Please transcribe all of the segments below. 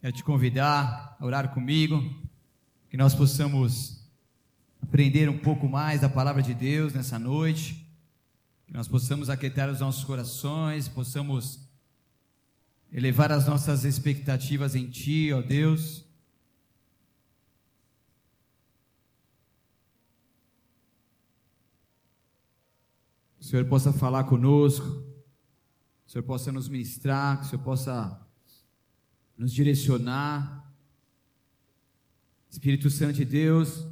Quero te convidar a orar comigo, que nós possamos aprender um pouco mais da palavra de Deus nessa noite, que nós possamos aquietar os nossos corações, possamos elevar as nossas expectativas em Ti, ó Deus. Que o Senhor possa falar conosco, que o Senhor possa nos ministrar, que o Senhor possa nos direcionar. Espírito Santo de Deus,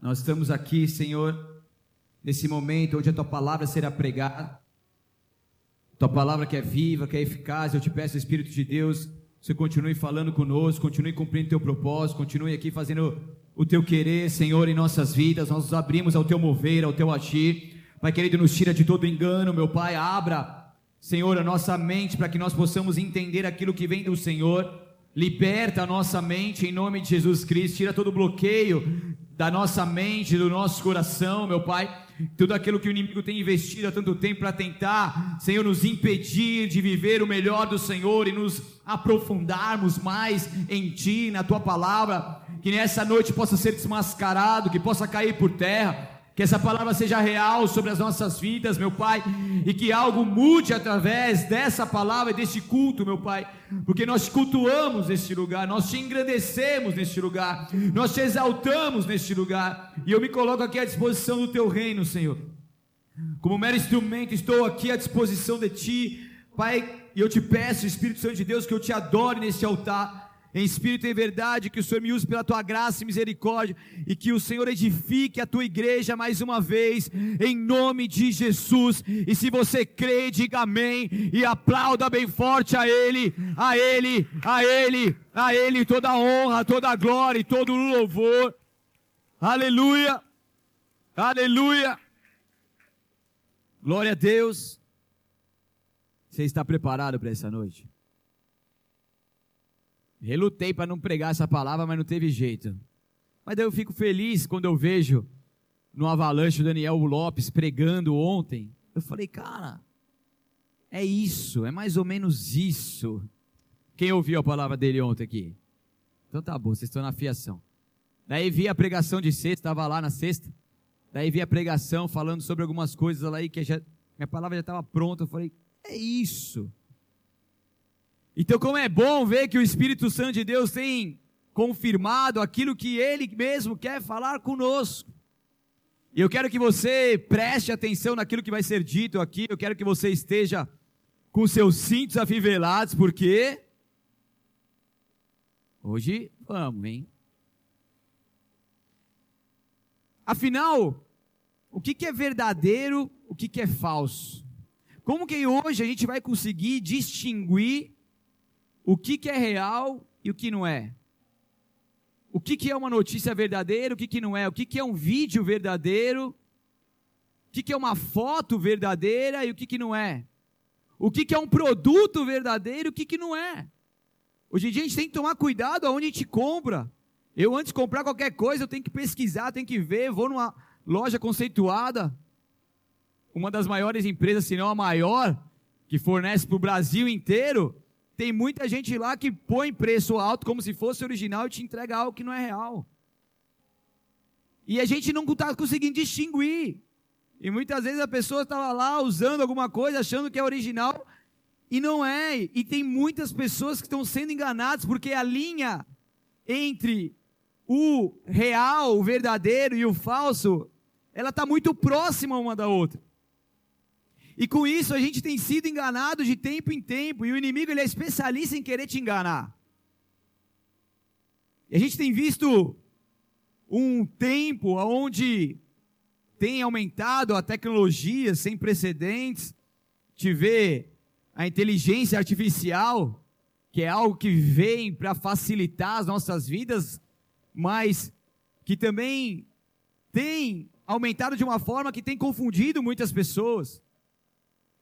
nós estamos aqui, Senhor, nesse momento onde a tua palavra será pregada. Tua palavra que é viva, que é eficaz, eu te peço, Espírito de Deus, você continue falando conosco, continue cumprindo teu propósito, continue aqui fazendo o teu querer, Senhor, em nossas vidas. Nós nos abrimos ao teu mover, ao teu agir. Pai querido, nos tira de todo engano, meu Pai, abra Senhor, a nossa mente para que nós possamos entender aquilo que vem do Senhor. Liberta a nossa mente em nome de Jesus Cristo, tira todo o bloqueio da nossa mente, do nosso coração, meu Pai. Tudo aquilo que o inimigo tem investido há tanto tempo para tentar, Senhor, nos impedir de viver o melhor do Senhor e nos aprofundarmos mais em Ti, na Tua palavra, que nessa noite possa ser desmascarado, que possa cair por terra que essa palavra seja real sobre as nossas vidas, meu Pai, e que algo mude através dessa palavra e deste culto, meu Pai, porque nós te cultuamos neste lugar, nós te engrandecemos neste lugar, nós te exaltamos neste lugar, e eu me coloco aqui à disposição do teu reino, Senhor. Como mero instrumento, estou aqui à disposição de ti, Pai, e eu te peço, Espírito Santo de Deus, que eu te adore neste altar em espírito e em verdade, que o Senhor me use pela tua graça e misericórdia, e que o Senhor edifique a tua igreja mais uma vez, em nome de Jesus. E se você crê, diga amém e aplauda bem forte a Ele, a Ele, a Ele, a Ele toda a honra, toda a glória e todo o louvor. Aleluia, aleluia. Glória a Deus. Você está preparado para essa noite? Relutei para não pregar essa palavra, mas não teve jeito. Mas daí eu fico feliz quando eu vejo no Avalanche o Daniel Lopes pregando ontem. Eu falei, cara, é isso, é mais ou menos isso. Quem ouviu a palavra dele ontem aqui? Então tá bom, vocês estão na fiação. Daí vi a pregação de sexta, estava lá na sexta. Daí vi a pregação falando sobre algumas coisas lá aí que já, minha palavra já estava pronta. Eu falei, é isso. Então, como é bom ver que o Espírito Santo de Deus tem confirmado aquilo que ele mesmo quer falar conosco. E eu quero que você preste atenção naquilo que vai ser dito aqui. Eu quero que você esteja com seus cintos afivelados, porque hoje vamos, hein? Afinal, o que, é verdadeiro, o que é falso? Como que hoje a gente vai conseguir distinguir o que, que é real e o que não é. O que, que é uma notícia verdadeira, o que, que não é. O que, que é um vídeo verdadeiro, o que, que é uma foto verdadeira e o que, que não é. O que, que é um produto verdadeiro e o que, que não é. Hoje em dia a gente tem que tomar cuidado aonde a gente compra. Eu, antes de comprar qualquer coisa, eu tenho que pesquisar, tenho que ver, vou numa loja conceituada, uma das maiores empresas, se não a maior, que fornece para o Brasil inteiro, tem muita gente lá que põe preço alto como se fosse original e te entrega algo que não é real. E a gente não está conseguindo distinguir. E muitas vezes a pessoa estava lá usando alguma coisa achando que é original e não é. E tem muitas pessoas que estão sendo enganadas porque a linha entre o real, o verdadeiro e o falso, ela está muito próxima uma da outra. E com isso a gente tem sido enganado de tempo em tempo, e o inimigo ele é especialista em querer te enganar. E a gente tem visto um tempo onde tem aumentado a tecnologia sem precedentes, te vê a inteligência artificial, que é algo que vem para facilitar as nossas vidas, mas que também tem aumentado de uma forma que tem confundido muitas pessoas.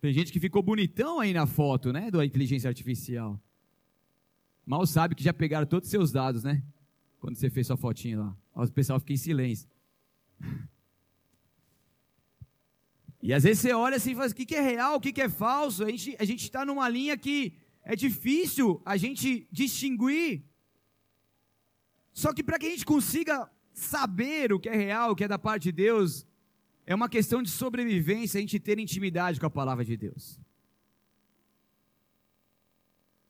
Tem gente que ficou bonitão aí na foto, né? Da inteligência artificial. Mal sabe que já pegaram todos os seus dados, né? Quando você fez sua fotinha lá. O pessoal fica em silêncio. E às vezes você olha assim e fala: o que, é real, o que, que é falso? A gente a está numa linha que é difícil a gente distinguir. Só que para que a gente consiga saber o que é real, o que é da parte de Deus, é uma questão de sobrevivência, a gente ter intimidade com a palavra de Deus.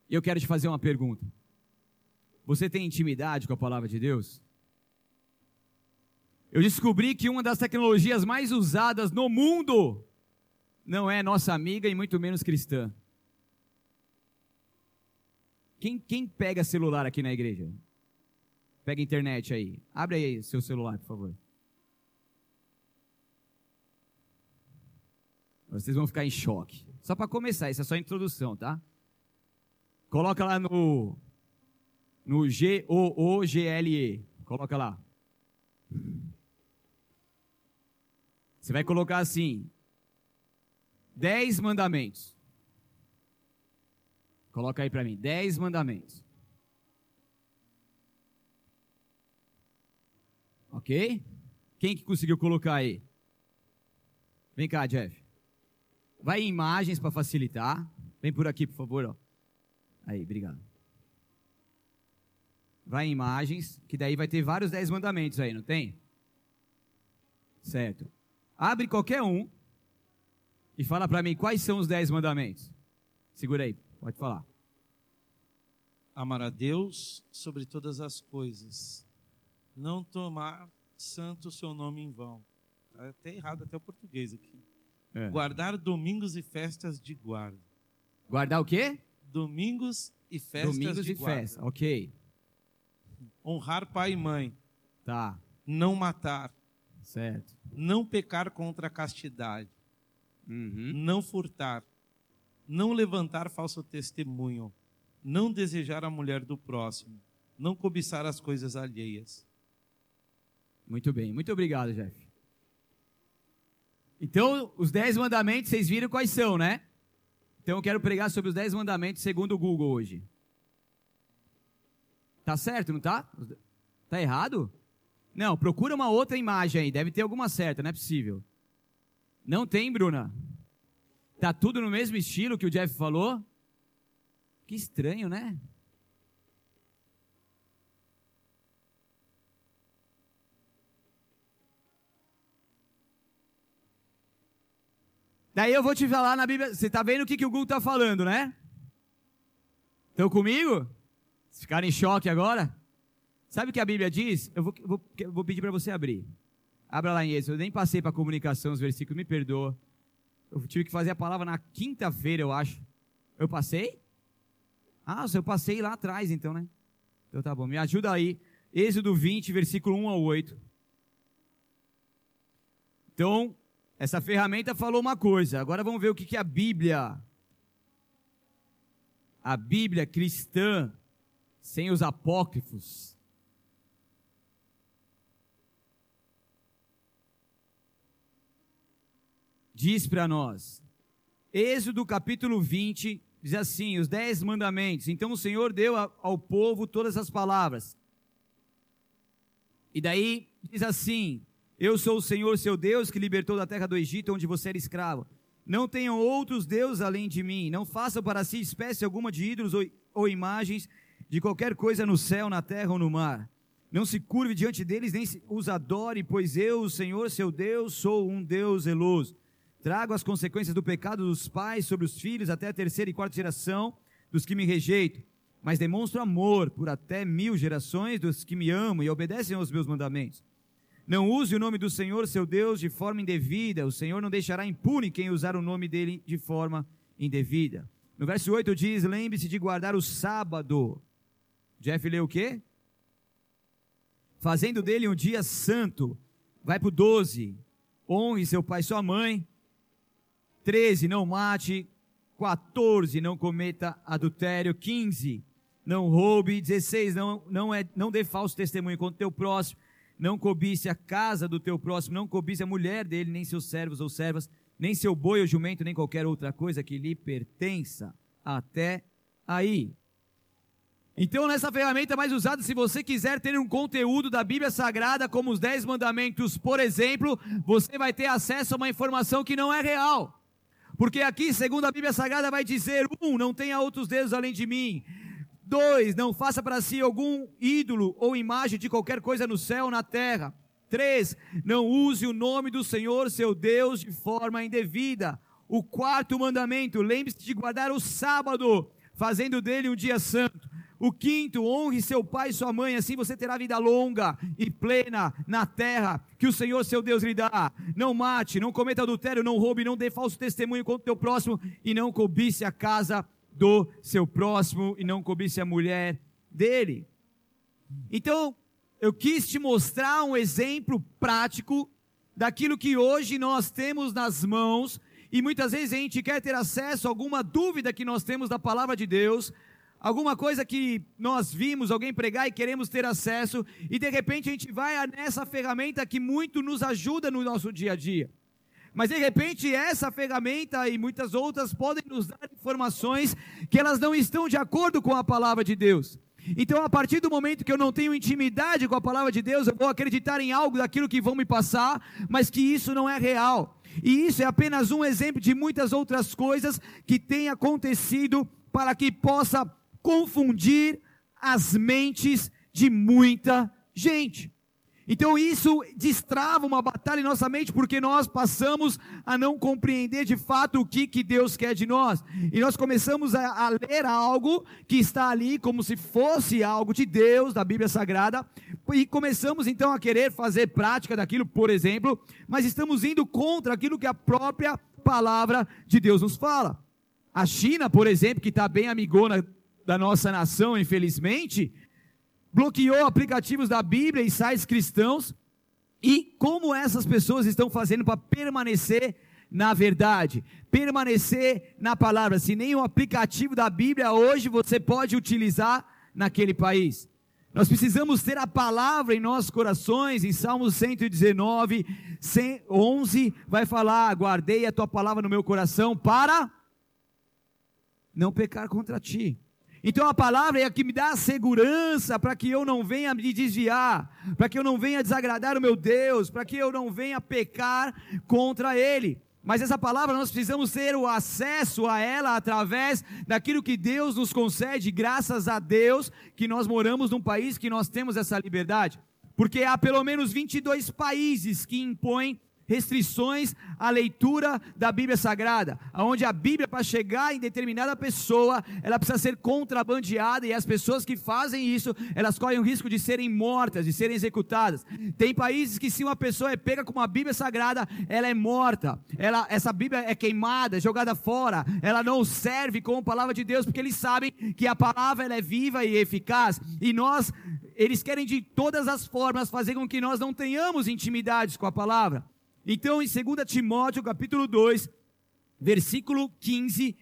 E eu quero te fazer uma pergunta. Você tem intimidade com a palavra de Deus? Eu descobri que uma das tecnologias mais usadas no mundo não é nossa amiga e muito menos cristã. Quem, quem pega celular aqui na igreja? Pega internet aí. Abre aí seu celular, por favor. Vocês vão ficar em choque. Só para começar, isso é só a introdução, tá? Coloca lá no no G O O G L E. Coloca lá. Você vai colocar assim: Dez mandamentos. Coloca aí para mim, dez mandamentos. Ok? Quem que conseguiu colocar aí? Vem cá, Jeff. Vai em imagens para facilitar. Vem por aqui, por favor. Ó. Aí, obrigado. Vai em imagens, que daí vai ter vários dez mandamentos aí, não tem? Certo. Abre qualquer um e fala para mim quais são os dez mandamentos. Segura aí, pode falar. Amar a Deus sobre todas as coisas. Não tomar santo o seu nome em vão. Está até errado até o português aqui. É. Guardar domingos e festas de guarda. Guardar o quê? Domingos e festas domingos de e guarda. Festa. ok. Honrar pai e mãe. Tá. Não matar. Certo. Não pecar contra a castidade. Uhum. Não furtar. Não levantar falso testemunho. Não desejar a mulher do próximo. Não cobiçar as coisas alheias. Muito bem. Muito obrigado, Jeff. Então, os dez mandamentos, vocês viram quais são, né? Então eu quero pregar sobre os 10 mandamentos segundo o Google hoje. Tá certo, não tá? Tá errado? Não, procura uma outra imagem aí, deve ter alguma certa, não é possível. Não tem, Bruna? Tá tudo no mesmo estilo que o Jeff falou? Que estranho, né? Daí eu vou te falar na Bíblia. Você está vendo o que, que o Google está falando, né? Estão comigo? Se ficarem em choque agora? Sabe o que a Bíblia diz? Eu vou, vou, vou pedir para você abrir. Abra lá em Êxodo. Eu nem passei para comunicação os versículos, me perdoa. Eu tive que fazer a palavra na quinta-feira, eu acho. Eu passei? Ah, eu passei lá atrás, então, né? Então tá bom. Me ajuda aí. Êxodo 20, versículo 1 ao 8. Então, essa ferramenta falou uma coisa, agora vamos ver o que, que a Bíblia, a Bíblia cristã, sem os apócrifos, diz para nós. Êxodo capítulo 20 diz assim: os dez mandamentos. Então o Senhor deu ao povo todas as palavras. E daí diz assim: eu sou o Senhor seu Deus que libertou da terra do Egito, onde você era escravo. Não tenham outros deuses além de mim. Não façam para si espécie alguma de ídolos ou, ou imagens de qualquer coisa no céu, na terra ou no mar. Não se curve diante deles, nem os adore, pois eu, o Senhor seu Deus, sou um Deus zeloso. Trago as consequências do pecado dos pais sobre os filhos até a terceira e quarta geração dos que me rejeitam. Mas demonstro amor por até mil gerações dos que me amam e obedecem aos meus mandamentos. Não use o nome do Senhor, seu Deus, de forma indevida. O Senhor não deixará impune quem usar o nome dele de forma indevida. No verso 8 diz: Lembre-se de guardar o sábado. Jeff leu o quê? Fazendo dele um dia santo. Vai para o 12. Honre seu pai e sua mãe. 13. Não mate. 14. Não cometa adultério. 15. Não roube. 16. Não, não, é, não dê falso testemunho contra o teu próximo não cobice a casa do teu próximo, não cobice a mulher dele, nem seus servos ou servas, nem seu boi ou jumento, nem qualquer outra coisa que lhe pertença. Até aí. Então, nessa ferramenta mais usada, se você quiser ter um conteúdo da Bíblia Sagrada, como os Dez Mandamentos, por exemplo, você vai ter acesso a uma informação que não é real. Porque aqui, segundo a Bíblia Sagrada, vai dizer: um, não tenha outros deuses além de mim. Dois, não faça para si algum ídolo ou imagem de qualquer coisa no céu ou na terra. Três, não use o nome do Senhor, seu Deus, de forma indevida. O quarto mandamento, lembre-se de guardar o sábado, fazendo dele um dia santo. O quinto, honre seu pai e sua mãe, assim você terá vida longa e plena na terra que o Senhor seu Deus lhe dá. Não mate, não cometa adultério, não roube, não dê falso testemunho contra o teu próximo e não cobice a casa do seu próximo e não cobice a mulher dele. Então, eu quis te mostrar um exemplo prático daquilo que hoje nós temos nas mãos e muitas vezes a gente quer ter acesso a alguma dúvida que nós temos da palavra de Deus, alguma coisa que nós vimos alguém pregar e queremos ter acesso, e de repente a gente vai nessa ferramenta que muito nos ajuda no nosso dia a dia. Mas de repente essa ferramenta e muitas outras podem nos dar informações que elas não estão de acordo com a palavra de Deus. Então, a partir do momento que eu não tenho intimidade com a palavra de Deus, eu vou acreditar em algo daquilo que vão me passar, mas que isso não é real. E isso é apenas um exemplo de muitas outras coisas que têm acontecido para que possa confundir as mentes de muita gente. Então isso destrava uma batalha em nossa mente, porque nós passamos a não compreender de fato o que, que Deus quer de nós. E nós começamos a, a ler algo que está ali como se fosse algo de Deus, da Bíblia Sagrada, e começamos então a querer fazer prática daquilo, por exemplo, mas estamos indo contra aquilo que a própria palavra de Deus nos fala. A China, por exemplo, que está bem amigona da nossa nação, infelizmente, bloqueou aplicativos da Bíblia e sites cristãos. E como essas pessoas estão fazendo para permanecer na verdade, permanecer na palavra. Se nem o aplicativo da Bíblia hoje você pode utilizar naquele país. Nós precisamos ter a palavra em nossos corações, em Salmos 119, 11, vai falar: Guardei a tua palavra no meu coração para não pecar contra ti. Então a palavra é a que me dá a segurança para que eu não venha me desviar, para que eu não venha desagradar o meu Deus, para que eu não venha pecar contra Ele. Mas essa palavra nós precisamos ter o acesso a ela através daquilo que Deus nos concede, graças a Deus que nós moramos num país que nós temos essa liberdade. Porque há pelo menos 22 países que impõem restrições à leitura da Bíblia Sagrada, onde a Bíblia, para chegar em determinada pessoa, ela precisa ser contrabandeada e as pessoas que fazem isso, elas correm o risco de serem mortas, de serem executadas. Tem países que se uma pessoa é pega com uma Bíblia Sagrada, ela é morta, ela, essa Bíblia é queimada, é jogada fora, ela não serve como palavra de Deus, porque eles sabem que a palavra é viva e eficaz, e nós, eles querem de todas as formas fazer com que nós não tenhamos intimidades com a palavra. Então, em 2 Timóteo, capítulo 2, versículo 15,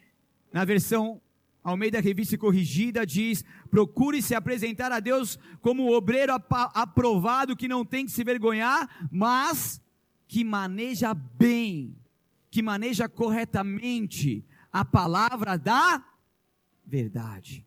na versão Almeida Revista Corrigida, diz: Procure se apresentar a Deus como obreiro aprovado, que não tem que se vergonhar, mas que maneja bem, que maneja corretamente a palavra da verdade.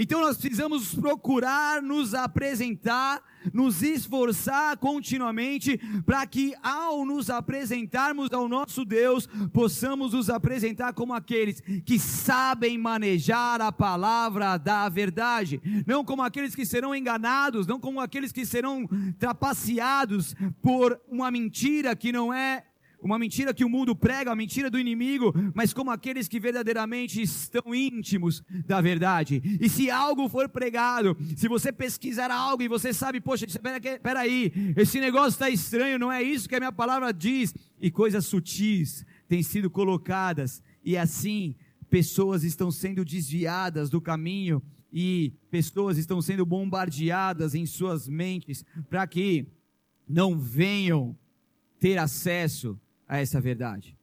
Então nós precisamos procurar nos apresentar, nos esforçar continuamente, para que ao nos apresentarmos ao nosso Deus, possamos nos apresentar como aqueles que sabem manejar a palavra da verdade, não como aqueles que serão enganados, não como aqueles que serão trapaceados por uma mentira que não é uma mentira que o mundo prega, a mentira do inimigo, mas como aqueles que verdadeiramente estão íntimos da verdade. E se algo for pregado, se você pesquisar algo e você sabe, poxa, espera aí, esse negócio está estranho, não é isso que a minha palavra diz, e coisas sutis têm sido colocadas, e assim pessoas estão sendo desviadas do caminho e pessoas estão sendo bombardeadas em suas mentes para que não venham ter acesso a essa verdade.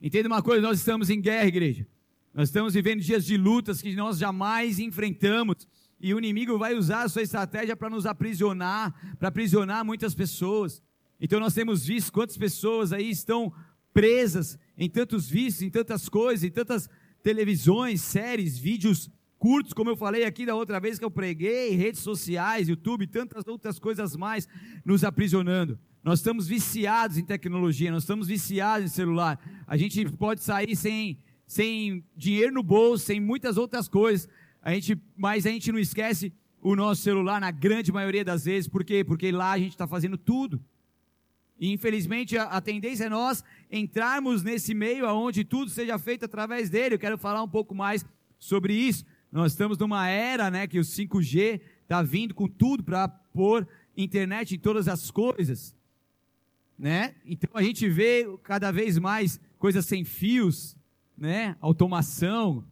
Entenda uma coisa: nós estamos em guerra, igreja. Nós estamos vivendo dias de lutas que nós jamais enfrentamos. E o inimigo vai usar a sua estratégia para nos aprisionar, para aprisionar muitas pessoas. Então nós temos visto quantas pessoas aí estão presas em tantos vícios, em tantas coisas, em tantas televisões, séries, vídeos curtos, como eu falei aqui da outra vez que eu preguei, redes sociais, YouTube, tantas outras coisas mais nos aprisionando. Nós estamos viciados em tecnologia, nós estamos viciados em celular. A gente pode sair sem, sem dinheiro no bolso, sem muitas outras coisas. A gente, mas a gente não esquece o nosso celular na grande maioria das vezes. Por quê? Porque lá a gente está fazendo tudo. E infelizmente a, a, tendência é nós entrarmos nesse meio aonde tudo seja feito através dele. Eu quero falar um pouco mais sobre isso. Nós estamos numa era, né, que o 5G está vindo com tudo para pôr internet em todas as coisas, né? Então a gente vê cada vez mais coisas sem fios, né? Automação.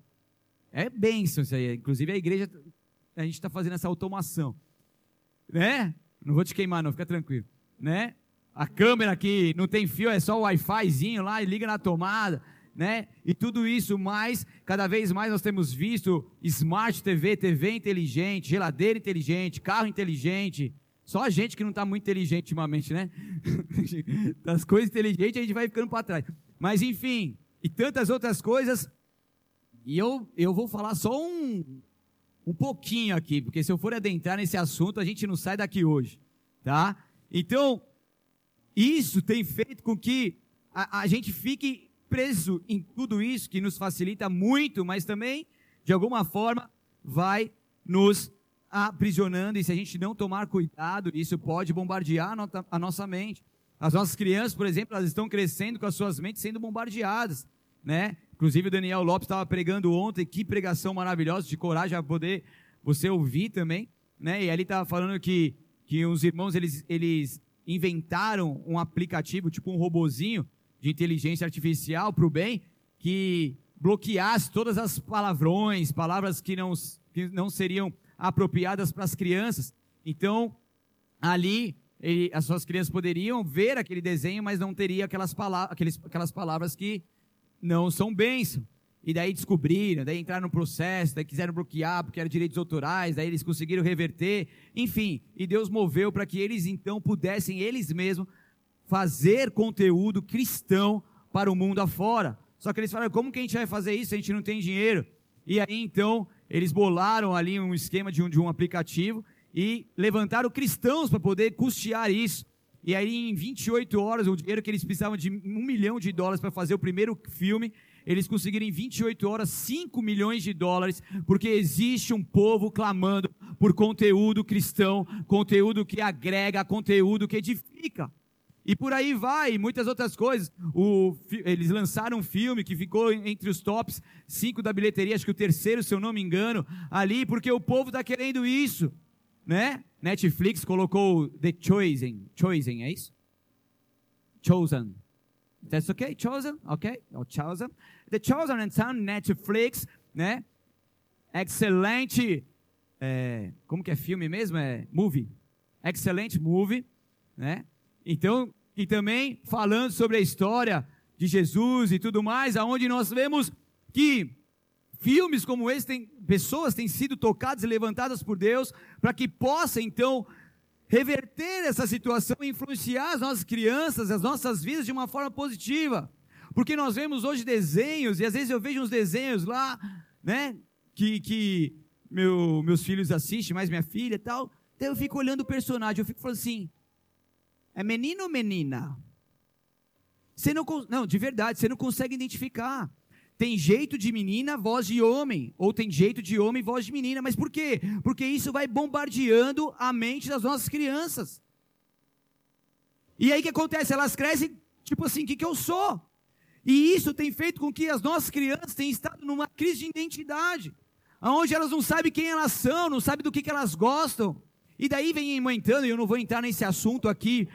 É bênção isso aí. Inclusive a igreja, a gente está fazendo essa automação, né? Não vou te queimar, não, fica tranquilo, né? A câmera aqui não tem fio, é só o Wi-Fizinho lá e liga na tomada né? E tudo isso mais, cada vez mais nós temos visto Smart TV, TV inteligente, geladeira inteligente, carro inteligente. Só a gente que não está muito inteligente ultimamente, né? Das coisas inteligentes a gente vai ficando para trás. Mas enfim, e tantas outras coisas. E eu, eu vou falar só um, um pouquinho aqui, porque se eu for adentrar nesse assunto, a gente não sai daqui hoje, tá? Então, isso tem feito com que a, a gente fique preso em tudo isso que nos facilita muito, mas também, de alguma forma, vai nos aprisionando. E se a gente não tomar cuidado, isso pode bombardear a nossa mente. As nossas crianças, por exemplo, elas estão crescendo com as suas mentes sendo bombardeadas, né? Inclusive o Daniel Lopes estava pregando ontem, que pregação maravilhosa, de coragem a poder você ouvir também, né? E ele estava falando que que os irmãos eles, eles inventaram um aplicativo, tipo um robozinho, de inteligência artificial para o bem que bloqueasse todas as palavrões, palavras que não, que não seriam apropriadas para as crianças. Então, ali, ele, as suas crianças poderiam ver aquele desenho, mas não teria aquelas, palavras, aqueles, aquelas palavras que não são bênção. E daí descobriram, daí entraram no processo, daí quiseram bloquear porque eram direitos autorais, daí eles conseguiram reverter, enfim, e Deus moveu para que eles então pudessem, eles mesmos, fazer conteúdo cristão para o mundo afora. Só que eles falaram: como que a gente vai fazer isso? A gente não tem dinheiro. E aí então eles bolaram ali um esquema de um, de um aplicativo e levantaram cristãos para poder custear isso. E aí, em 28 horas, o dinheiro que eles precisavam de um milhão de dólares para fazer o primeiro filme, eles conseguiram em 28 horas 5 milhões de dólares, porque existe um povo clamando por conteúdo cristão, conteúdo que agrega, conteúdo que edifica. E por aí vai, muitas outras coisas. O, eles lançaram um filme que ficou entre os tops 5 da bilheteria, acho que o terceiro, se eu não me engano, ali, porque o povo está querendo isso, né? Netflix colocou The Chosen, Chosen, é isso? Chosen. That's okay? Chosen? Ok? Or Chosen. The Chosen então Netflix, né? Excelente, é, como que é filme mesmo? É movie. Excelente movie, né? Então, e também falando sobre a história de Jesus e tudo mais, aonde nós vemos que filmes como esse têm pessoas têm sido tocadas e levantadas por Deus para que possa então reverter essa situação e influenciar as nossas crianças, as nossas vidas de uma forma positiva. Porque nós vemos hoje desenhos, e às vezes eu vejo uns desenhos lá, né, que, que meu, meus filhos assistem, mais minha filha e tal, então eu fico olhando o personagem, eu fico falando assim, é menino ou menina? Você não, não, de verdade, você não consegue identificar. Tem jeito de menina, voz de homem, ou tem jeito de homem, voz de menina. Mas por quê? Porque isso vai bombardeando a mente das nossas crianças. E aí o que acontece? Elas crescem, tipo assim, o que, que eu sou? E isso tem feito com que as nossas crianças tenham estado numa crise de identidade, onde elas não sabem quem elas são, não sabem do que, que elas gostam. E daí vem aumentando, e eu não vou entrar nesse assunto aqui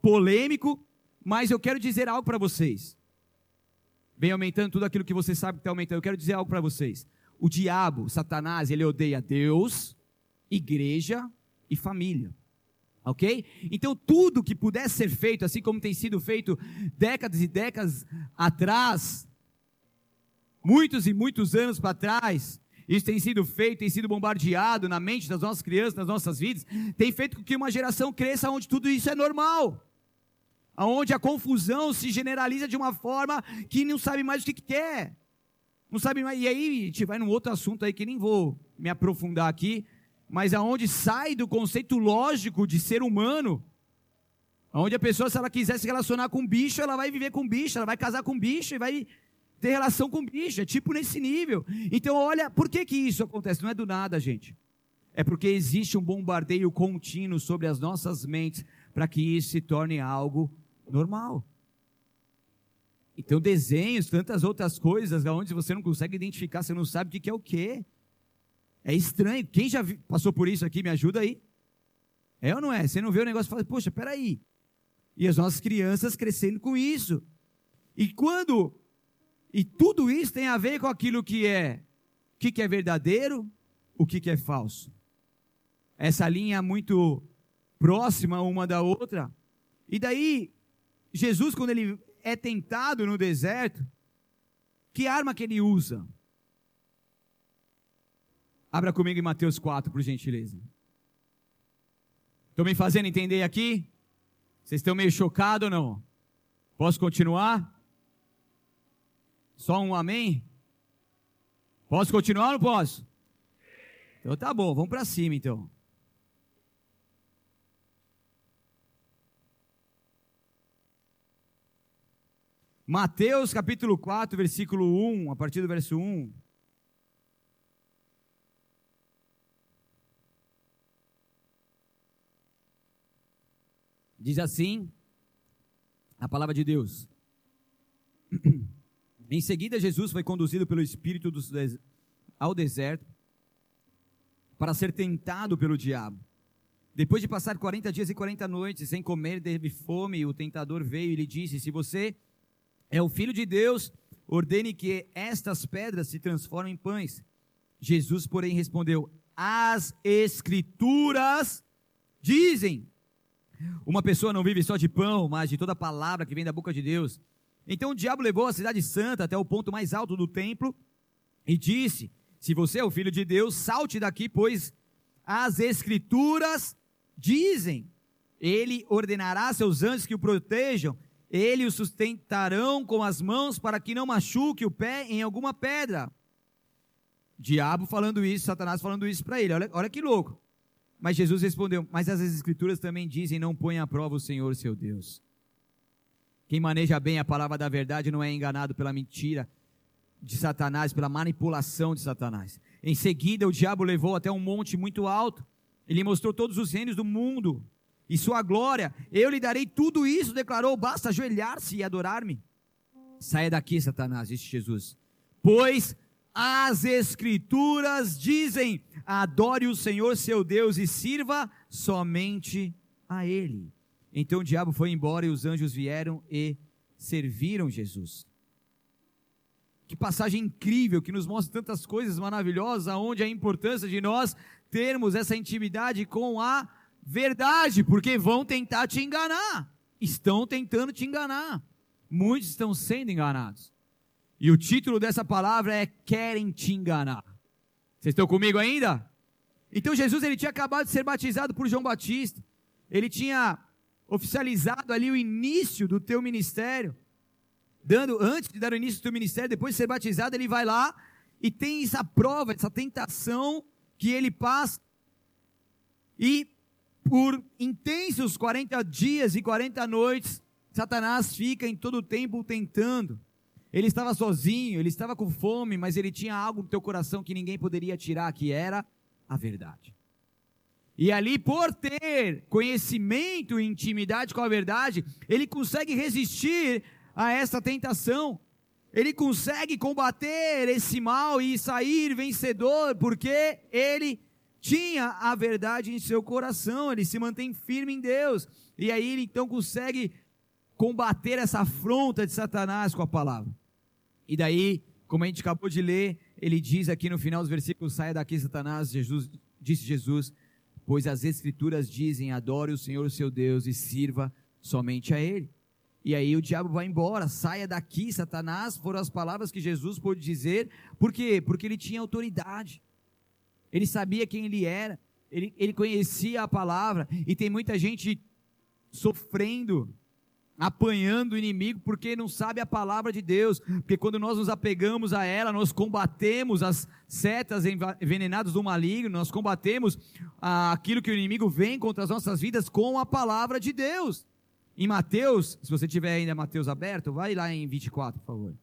polêmico, mas eu quero dizer algo para vocês. Vem aumentando tudo aquilo que você sabe que está aumentando. Eu quero dizer algo para vocês. O diabo, Satanás, ele odeia Deus, igreja e família. Ok? Então, tudo que pudesse ser feito, assim como tem sido feito décadas e décadas atrás, muitos e muitos anos para trás, isso tem sido feito, tem sido bombardeado na mente das nossas crianças, nas nossas vidas, tem feito com que uma geração cresça onde tudo isso é normal onde a confusão se generaliza de uma forma que não sabe mais o que, quer, Não sabe mais. E aí a gente vai num outro assunto aí que nem vou me aprofundar aqui, mas aonde sai do conceito lógico de ser humano, onde a pessoa, se ela quiser se relacionar com bicho, ela vai viver com bicho, ela vai casar com bicho e vai ter relação com bicho, é tipo nesse nível. Então, olha, por que que isso acontece? Não é do nada, gente. É porque existe um bombardeio contínuo sobre as nossas mentes para que isso se torne algo normal. Então, desenhos, tantas outras coisas, onde você não consegue identificar, você não sabe o que é o que. É estranho. Quem já passou por isso aqui, me ajuda aí. É ou não é? Você não vê o negócio e fala, poxa, peraí. E as nossas crianças crescendo com isso. E quando. E tudo isso tem a ver com aquilo que é. O que, que é verdadeiro, o que, que é falso. Essa linha é muito próxima uma da outra. E daí, Jesus, quando ele é tentado no deserto, que arma que ele usa? Abra comigo em Mateus 4, por gentileza. Estou me fazendo entender aqui? Vocês estão meio chocados ou não? Posso continuar? Só um amém? Posso continuar ou não posso? Então tá bom, vamos para cima então. Mateus capítulo 4, versículo 1, a partir do verso 1. Diz assim a palavra de Deus. em seguida, Jesus foi conduzido pelo Espírito ao deserto para ser tentado pelo diabo. Depois de passar 40 dias e 40 noites sem comer, teve fome, o tentador veio e lhe disse: Se você é o filho de Deus, ordene que estas pedras se transformem em pães. Jesus, porém, respondeu: As Escrituras dizem. Uma pessoa não vive só de pão, mas de toda palavra que vem da boca de Deus. Então o diabo levou a cidade santa até o ponto mais alto do templo e disse: Se você é o filho de Deus, salte daqui, pois as escrituras dizem: Ele ordenará seus anjos que o protejam, ele o sustentarão com as mãos para que não machuque o pé em alguma pedra. Diabo falando isso, Satanás falando isso para ele. Olha, olha que louco. Mas Jesus respondeu: Mas as Escrituras também dizem: Não põe à prova o Senhor seu Deus. Quem maneja bem a palavra da verdade não é enganado pela mentira de Satanás, pela manipulação de Satanás. Em seguida, o diabo levou até um monte muito alto. Ele mostrou todos os reinos do mundo e sua glória. Eu lhe darei tudo isso, declarou. Basta ajoelhar-se e adorar-me. Saia daqui, Satanás, disse Jesus. Pois as Escrituras dizem: adore o Senhor seu Deus e sirva somente a Ele. Então o diabo foi embora e os anjos vieram e serviram Jesus. Que passagem incrível que nos mostra tantas coisas maravilhosas, aonde a importância de nós termos essa intimidade com a verdade, porque vão tentar te enganar. Estão tentando te enganar. Muitos estão sendo enganados. E o título dessa palavra é Querem te enganar. Vocês estão comigo ainda? Então Jesus ele tinha acabado de ser batizado por João Batista. Ele tinha oficializado ali o início do teu ministério. Dando antes de dar o início do teu ministério, depois de ser batizado, ele vai lá e tem essa prova, essa tentação que ele passa. E por intensos 40 dias e 40 noites, Satanás fica em todo o tempo tentando. Ele estava sozinho, ele estava com fome, mas ele tinha algo no teu coração que ninguém poderia tirar, que era a verdade. E ali, por ter conhecimento e intimidade com a verdade, ele consegue resistir a essa tentação. Ele consegue combater esse mal e sair vencedor, porque ele tinha a verdade em seu coração, ele se mantém firme em Deus. E aí ele então consegue combater essa afronta de Satanás com a palavra. E daí, como a gente acabou de ler, ele diz aqui no final dos versículos: saia daqui, Satanás, Jesus, disse Jesus, pois as Escrituras dizem: adore o Senhor, o seu Deus, e sirva somente a Ele. E aí o diabo vai embora, saia daqui, Satanás, foram as palavras que Jesus pôde dizer, por quê? Porque ele tinha autoridade, ele sabia quem ele era, ele, ele conhecia a palavra, e tem muita gente sofrendo apanhando o inimigo porque não sabe a palavra de Deus, porque quando nós nos apegamos a ela, nós combatemos as setas envenenadas do maligno, nós combatemos aquilo que o inimigo vem contra as nossas vidas com a palavra de Deus. Em Mateus, se você tiver ainda Mateus aberto, vai lá em 24, por favor.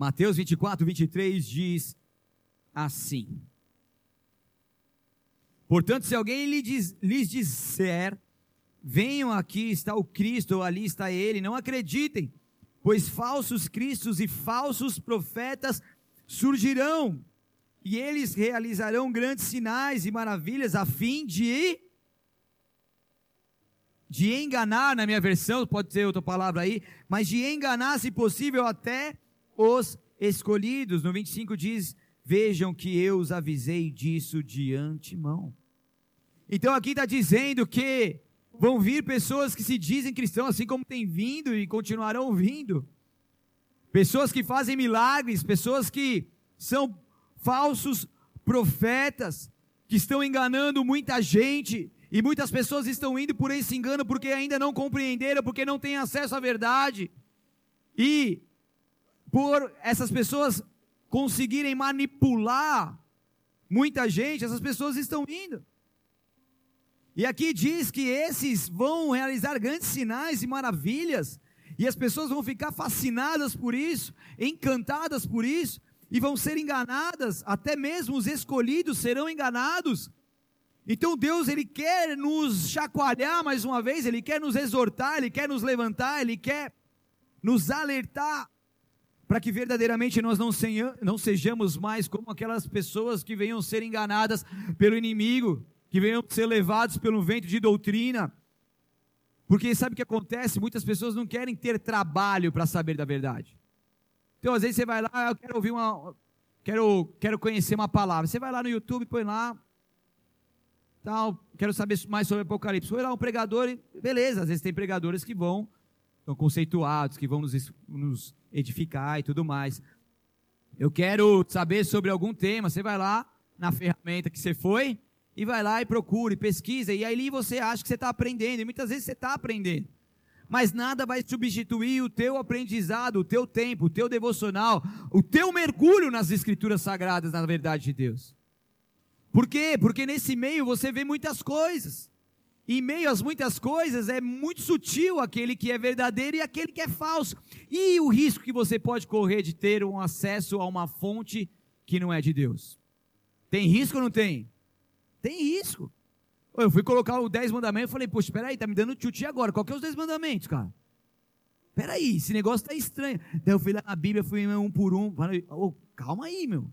Mateus 24, 23 diz assim: Portanto, se alguém lhes disser, venham aqui está o Cristo, ou ali está ele, não acreditem, pois falsos cristos e falsos profetas surgirão, e eles realizarão grandes sinais e maravilhas a fim de de enganar, na minha versão, pode ser outra palavra aí, mas de enganar, se possível, até os escolhidos. No 25 diz: Vejam que eu os avisei disso de antemão. Então aqui está dizendo que vão vir pessoas que se dizem cristãos, assim como tem vindo e continuarão vindo. Pessoas que fazem milagres, pessoas que são falsos profetas, que estão enganando muita gente, e muitas pessoas estão indo por esse engano porque ainda não compreenderam, porque não têm acesso à verdade. E por essas pessoas conseguirem manipular muita gente, essas pessoas estão indo. E aqui diz que esses vão realizar grandes sinais e maravilhas, e as pessoas vão ficar fascinadas por isso, encantadas por isso, e vão ser enganadas, até mesmo os escolhidos serão enganados. Então Deus ele quer nos chacoalhar mais uma vez, ele quer nos exortar, ele quer nos levantar, ele quer nos alertar para que verdadeiramente nós não, não sejamos mais como aquelas pessoas que venham ser enganadas pelo inimigo que venham ser levados pelo vento de doutrina. Porque sabe o que acontece? Muitas pessoas não querem ter trabalho para saber da verdade. Então, às vezes você vai lá, ah, eu quero ouvir uma. Quero, quero conhecer uma palavra. Você vai lá no YouTube, põe lá. Tal, quero saber mais sobre Apocalipse. Foi lá um pregador, beleza, às vezes tem pregadores que vão, estão conceituados, que vão nos, nos edificar e tudo mais. Eu quero saber sobre algum tema. Você vai lá na ferramenta que você foi, e vai lá e procura, e pesquisa, e aí você acha que você está aprendendo, e muitas vezes você está aprendendo. Mas nada vai substituir o teu aprendizado, o teu tempo, o teu devocional, o teu mergulho nas escrituras sagradas, na verdade de Deus. Por quê? Porque nesse meio você vê muitas coisas. Em meio às muitas coisas é muito sutil aquele que é verdadeiro e aquele que é falso. E o risco que você pode correr de ter um acesso a uma fonte que não é de Deus. Tem risco ou não tem? Tem risco. Eu fui colocar o 10 mandamentos e falei, poxa, espera aí, tá me dando tchutchi agora. Qual que é os 10 mandamentos, cara? Espera aí, esse negócio tá estranho. Daí eu fui lá na Bíblia, fui um por um. Falei, oh, calma aí, meu. O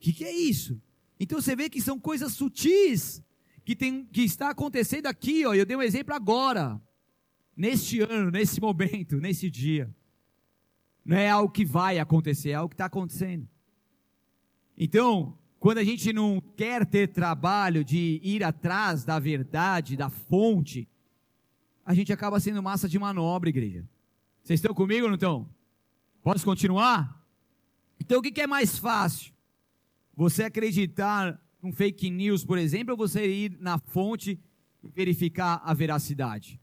que, que é isso? Então você vê que são coisas sutis que, tem, que está acontecendo aqui, ó. Eu dei um exemplo agora, neste ano, nesse momento, nesse dia. Não é algo que vai acontecer, é algo que está acontecendo. Então, quando a gente não quer ter trabalho de ir atrás da verdade, da fonte, a gente acaba sendo massa de manobra, igreja. Vocês estão comigo ou não estão? Posso continuar? Então o que é mais fácil? Você acreditar num fake news, por exemplo, ou você ir na fonte e verificar a veracidade?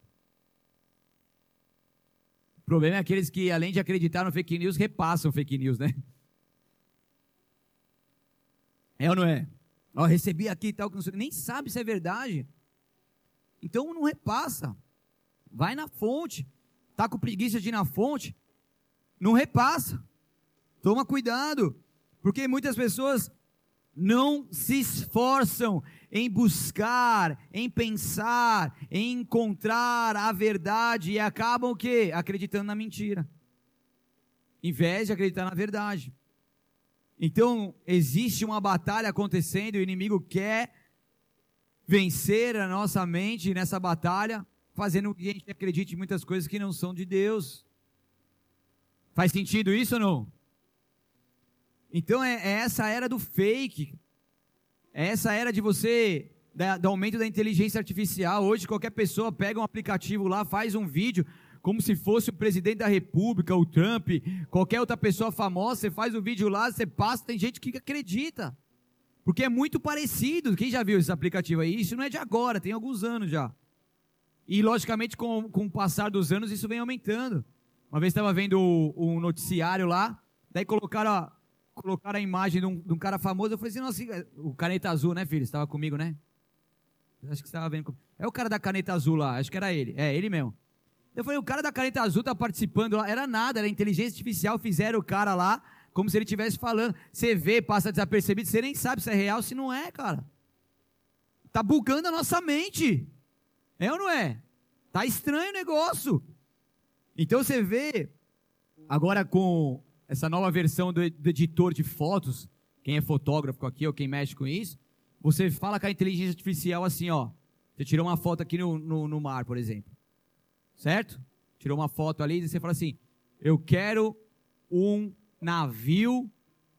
O problema é aqueles que, além de acreditar no fake news, repassam fake news, né? É ou não é? Ó, recebi aqui tal, que não sei, nem sabe se é verdade. Então não repassa. Vai na fonte. Tá com preguiça de ir na fonte? Não repassa. Toma cuidado. Porque muitas pessoas não se esforçam em buscar, em pensar, em encontrar a verdade e acabam o quê? Acreditando na mentira. Em vez de acreditar na verdade. Então, existe uma batalha acontecendo, o inimigo quer vencer a nossa mente nessa batalha, fazendo com que a gente acredite em muitas coisas que não são de Deus. Faz sentido isso ou não? Então, é, é essa era do fake, é essa era de você, da, do aumento da inteligência artificial. Hoje, qualquer pessoa pega um aplicativo lá, faz um vídeo, como se fosse o presidente da república, o Trump, qualquer outra pessoa famosa, você faz um vídeo lá, você passa, tem gente que acredita. Porque é muito parecido. Quem já viu esse aplicativo aí? Isso não é de agora, tem alguns anos já. E, logicamente, com, com o passar dos anos, isso vem aumentando. Uma vez estava vendo um noticiário lá, daí colocaram colocaram a imagem de um, de um, cara famoso. Eu falei assim, nossa, o caneta azul, né, filho? Você estava comigo, né? Acho que você estava vendo. É o cara da caneta azul lá, acho que era ele. É, ele mesmo. Eu falei, o cara da caneta azul tá participando lá. Era nada, era inteligência artificial. Fizeram o cara lá como se ele estivesse falando. Você vê, passa desapercebido, você nem sabe se é real, se não é, cara. Tá bugando a nossa mente. É ou não é? Tá estranho o negócio. Então você vê, agora com essa nova versão do, do editor de fotos, quem é fotógrafo aqui ou quem mexe com isso, você fala com a inteligência artificial assim, ó. Você tirou uma foto aqui no, no, no mar, por exemplo. Certo? Tirou uma foto ali e você fala assim: Eu quero um navio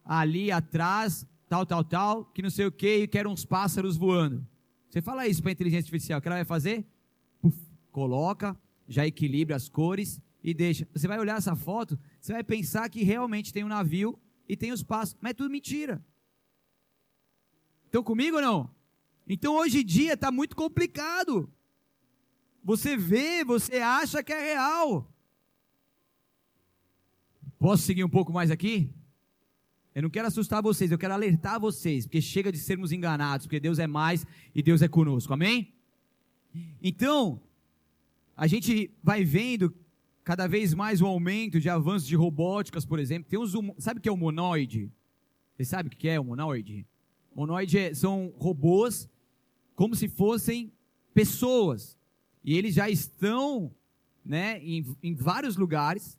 ali atrás, tal, tal, tal, que não sei o que, e quero uns pássaros voando. Você fala isso para a inteligência artificial, o que ela vai fazer? Coloca, já equilibra as cores e deixa. Você vai olhar essa foto, você vai pensar que realmente tem um navio e tem os pássaros, mas é tudo mentira. Estão comigo ou não? Então hoje em dia está muito complicado. Você vê, você acha que é real. Posso seguir um pouco mais aqui? Eu não quero assustar vocês, eu quero alertar vocês, porque chega de sermos enganados, porque Deus é mais e Deus é conosco, amém? Então, a gente vai vendo cada vez mais o aumento de avanços de robóticas, por exemplo. Tem uns, sabe o que é o monoide? Você sabe o que é o monoide? Monoide é, são robôs como se fossem pessoas. E eles já estão né, em, em vários lugares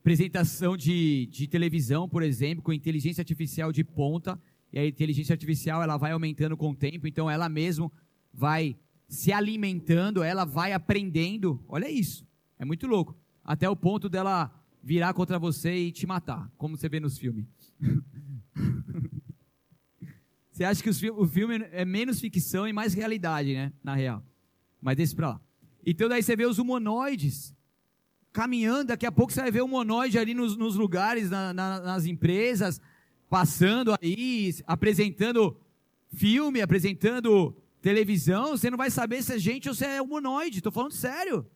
apresentação de, de televisão, por exemplo, com inteligência artificial de ponta, e a inteligência artificial ela vai aumentando com o tempo, então ela mesmo vai se alimentando, ela vai aprendendo. Olha isso, é muito louco. Até o ponto dela virar contra você e te matar, como você vê nos filmes. você acha que o filme é menos ficção e mais realidade, né? Na real. Mas deixa pra lá. Então daí você vê os humanoides caminhando, daqui a pouco você vai ver o monoide ali nos, nos lugares, na, na, nas empresas, passando aí, apresentando filme, apresentando televisão, você não vai saber se é gente ou se é humanoide, estou falando sério.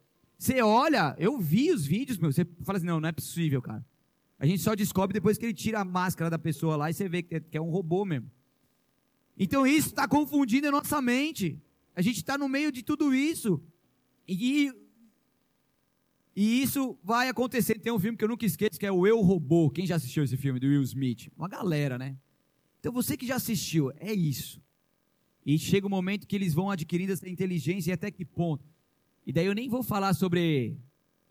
Você olha, eu vi os vídeos, meu, você fala assim, não, não é possível, cara. A gente só descobre depois que ele tira a máscara da pessoa lá e você vê que é, é um robô mesmo. Então isso está confundindo a nossa mente. A gente está no meio de tudo isso. E e isso vai acontecer. Tem um filme que eu nunca esqueço, que é o Eu Robô. Quem já assistiu esse filme do Will Smith? Uma galera, né? Então você que já assistiu, é isso. E chega o um momento que eles vão adquirindo essa inteligência e até que ponto. E daí eu nem vou falar sobre.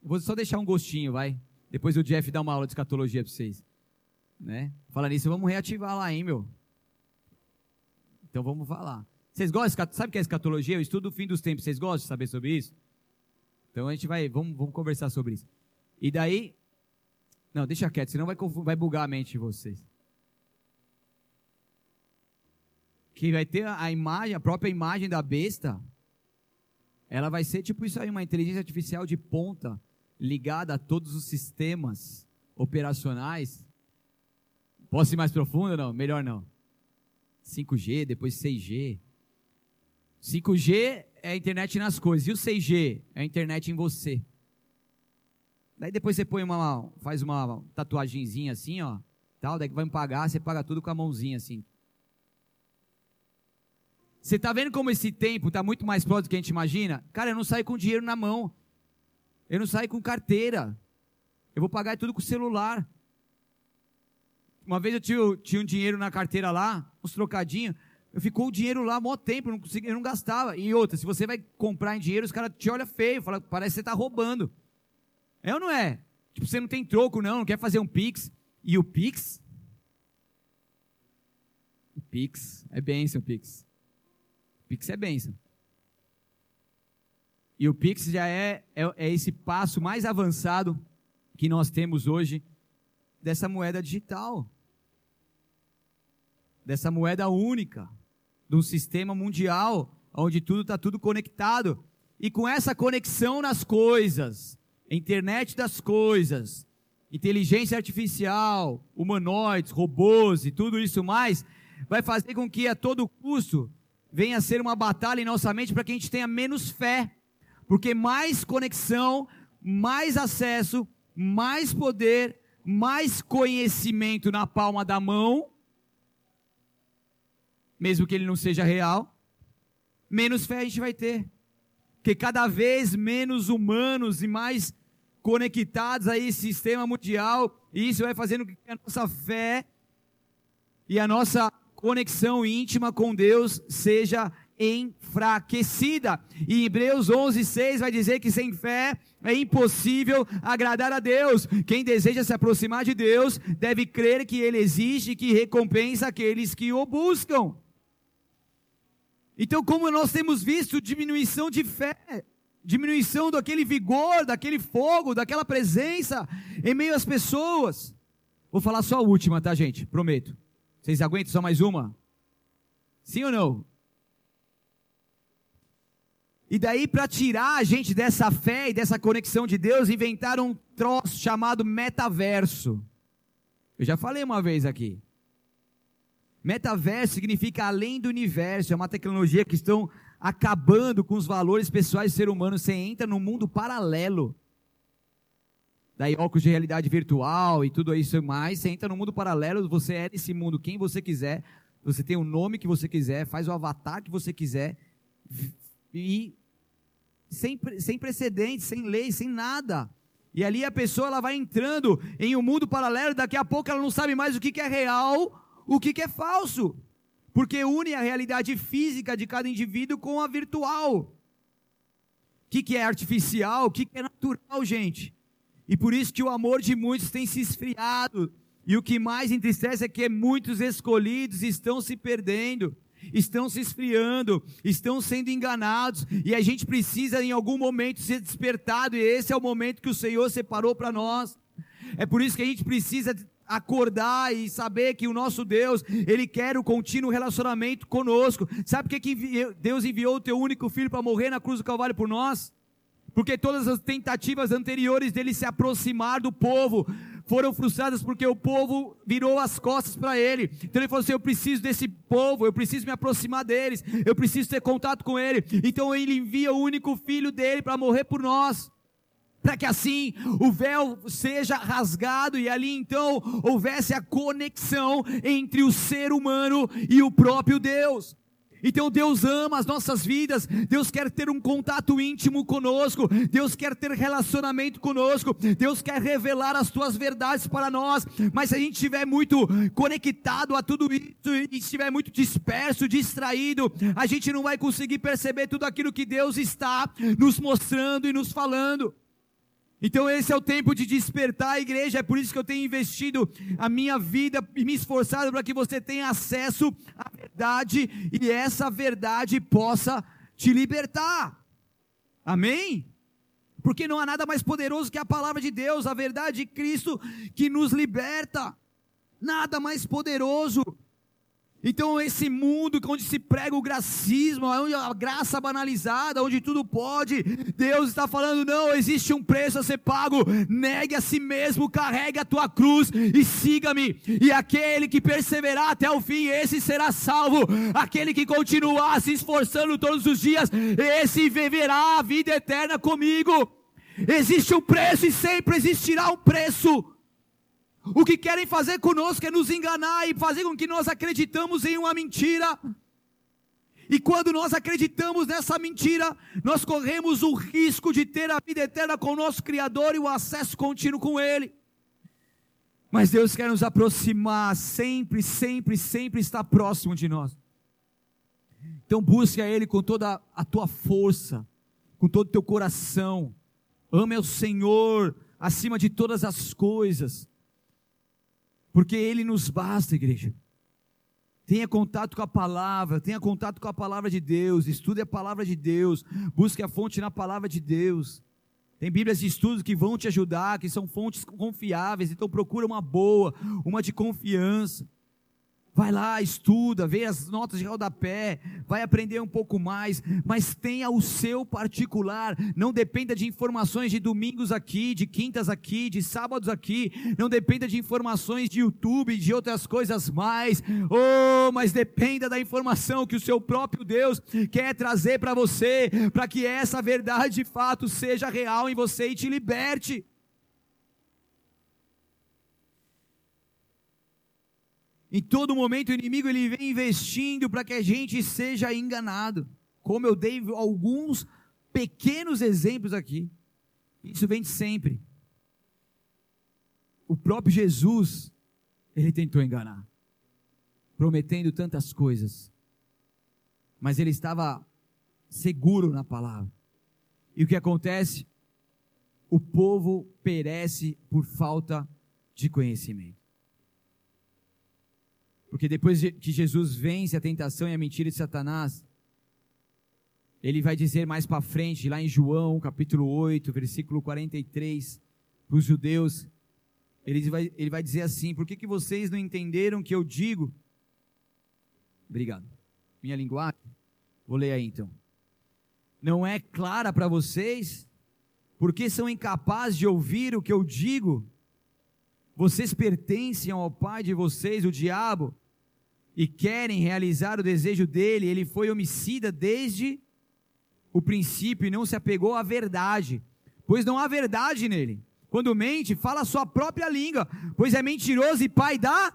Vou só deixar um gostinho, vai. Depois o Jeff dá uma aula de escatologia para vocês. Né? Fala nisso, vamos reativar lá, hein, meu? Então vamos falar. Vocês gostam? Sabe o que é escatologia? Eu estudo o fim dos tempos. Vocês gostam de saber sobre isso? Então a gente vai, vamos, vamos conversar sobre isso. E daí, não, deixa quieto, senão vai, vai bugar a mente de vocês. Que vai ter a imagem, a própria imagem da besta, ela vai ser tipo isso aí, uma inteligência artificial de ponta, ligada a todos os sistemas operacionais. Posso ir mais profundo? Não, melhor não. 5G, depois 6G. 5G é a internet nas coisas. E o 6G é a internet em você. Daí depois você põe uma, faz uma tatuagemzinha assim, ó, tal, daí que vai me pagar, você paga tudo com a mãozinha assim. Você tá vendo como esse tempo tá muito mais próximo do que a gente imagina? Cara, eu não saio com dinheiro na mão. Eu não saio com carteira. Eu vou pagar tudo com celular. Uma vez eu tinha, tinha um dinheiro na carteira lá, uns trocadinhos. Eu ficou o dinheiro lá maior tempo, eu não, consegui, eu não gastava. E outra, se você vai comprar em dinheiro, os caras te olham feio, fala, parece que você está roubando. É ou não é? Tipo, você não tem troco, não, não quer fazer um Pix. E o Pix? O Pix é bênção, Pix. Pix é bênção. E o Pix já é, é, é esse passo mais avançado que nós temos hoje dessa moeda digital. Dessa moeda única de um sistema mundial, onde tudo está tudo conectado. E com essa conexão nas coisas, internet das coisas, inteligência artificial, humanoides, robôs e tudo isso mais, vai fazer com que a todo custo venha a ser uma batalha em nossa mente para que a gente tenha menos fé. Porque mais conexão, mais acesso, mais poder, mais conhecimento na palma da mão, mesmo que ele não seja real, menos fé a gente vai ter. Porque cada vez menos humanos e mais conectados a esse sistema mundial, e isso vai fazendo com que a nossa fé e a nossa conexão íntima com Deus seja enfraquecida. E Hebreus 11, 6 vai dizer que sem fé é impossível agradar a Deus. Quem deseja se aproximar de Deus deve crer que Ele existe e que recompensa aqueles que o buscam. Então, como nós temos visto diminuição de fé, diminuição daquele vigor, daquele fogo, daquela presença em meio às pessoas. Vou falar só a última, tá, gente? Prometo. Vocês aguentam só mais uma? Sim ou não? E daí, para tirar a gente dessa fé e dessa conexão de Deus, inventaram um troço chamado metaverso. Eu já falei uma vez aqui. Metaverso significa além do universo, é uma tecnologia que estão acabando com os valores pessoais do ser humano. Você entra num mundo paralelo. Daí óculos de realidade virtual e tudo isso mais. Você entra no mundo paralelo, você é desse mundo quem você quiser. Você tem o nome que você quiser, faz o avatar que você quiser. E sem, sem precedentes, sem lei, sem nada. E ali a pessoa ela vai entrando em um mundo paralelo, daqui a pouco ela não sabe mais o que, que é real, o que, que é falso. Porque une a realidade física de cada indivíduo com a virtual. O que, que é artificial, o que, que é natural, gente. E por isso que o amor de muitos tem se esfriado. E o que mais entristece é que muitos escolhidos estão se perdendo estão se esfriando, estão sendo enganados, e a gente precisa em algum momento ser despertado, e esse é o momento que o Senhor separou para nós. É por isso que a gente precisa acordar e saber que o nosso Deus, Ele quer o contínuo relacionamento conosco. Sabe por que, Deus enviou o teu único filho para morrer na cruz do Calvário por nós? Porque todas as tentativas anteriores dele se aproximar do povo, foram frustradas porque o povo virou as costas para ele. Então ele falou assim: Eu preciso desse povo, eu preciso me aproximar deles, eu preciso ter contato com ele. Então ele envia o único filho dele para morrer por nós. Para que assim o véu seja rasgado e ali então houvesse a conexão entre o ser humano e o próprio Deus. Então Deus ama as nossas vidas, Deus quer ter um contato íntimo conosco, Deus quer ter relacionamento conosco, Deus quer revelar as tuas verdades para nós, mas se a gente estiver muito conectado a tudo isso e estiver muito disperso, distraído, a gente não vai conseguir perceber tudo aquilo que Deus está nos mostrando e nos falando. Então esse é o tempo de despertar a igreja, é por isso que eu tenho investido a minha vida e me esforçado para que você tenha acesso à verdade e essa verdade possa te libertar. Amém? Porque não há nada mais poderoso que a palavra de Deus, a verdade de Cristo que nos liberta. Nada mais poderoso. Então, esse mundo onde se prega o gracismo, onde a graça banalizada, onde tudo pode, Deus está falando: não, existe um preço a ser pago, negue a si mesmo, carregue a tua cruz e siga-me. E aquele que perseverar até o fim, esse será salvo. Aquele que continuar se esforçando todos os dias, esse viverá a vida eterna comigo. Existe um preço e sempre existirá um preço. O que querem fazer conosco é nos enganar e fazer com que nós acreditamos em uma mentira. E quando nós acreditamos nessa mentira, nós corremos o risco de ter a vida eterna com o nosso Criador e o acesso contínuo com Ele. Mas Deus quer nos aproximar, sempre, sempre, sempre estar próximo de nós. Então busque a Ele com toda a tua força, com todo o teu coração. Ame ao Senhor acima de todas as coisas. Porque Ele nos basta, igreja. Tenha contato com a palavra, tenha contato com a palavra de Deus, estude a palavra de Deus, busque a fonte na palavra de Deus. Tem Bíblias de estudos que vão te ajudar, que são fontes confiáveis, então procura uma boa, uma de confiança. Vai lá, estuda, vê as notas de rodapé, vai aprender um pouco mais, mas tenha o seu particular. Não dependa de informações de domingos aqui, de quintas aqui, de sábados aqui. Não dependa de informações de YouTube, de outras coisas mais. Oh, mas dependa da informação que o seu próprio Deus quer trazer para você, para que essa verdade de fato seja real em você e te liberte. Em todo momento o inimigo ele vem investindo para que a gente seja enganado. Como eu dei alguns pequenos exemplos aqui. Isso vem de sempre. O próprio Jesus, ele tentou enganar, prometendo tantas coisas. Mas ele estava seguro na palavra. E o que acontece? O povo perece por falta de conhecimento. Porque depois que Jesus vence a tentação e a mentira de Satanás, ele vai dizer mais para frente, lá em João, capítulo 8, versículo 43, para os judeus, ele vai, ele vai dizer assim: Por que, que vocês não entenderam que eu digo? Obrigado. Minha linguagem? Vou ler aí então. Não é clara para vocês? Porque são incapazes de ouvir o que eu digo? Vocês pertencem ao pai de vocês, o diabo, e querem realizar o desejo dele. Ele foi homicida desde o princípio e não se apegou à verdade, pois não há verdade nele. Quando mente, fala a sua própria língua, pois é mentiroso e pai da.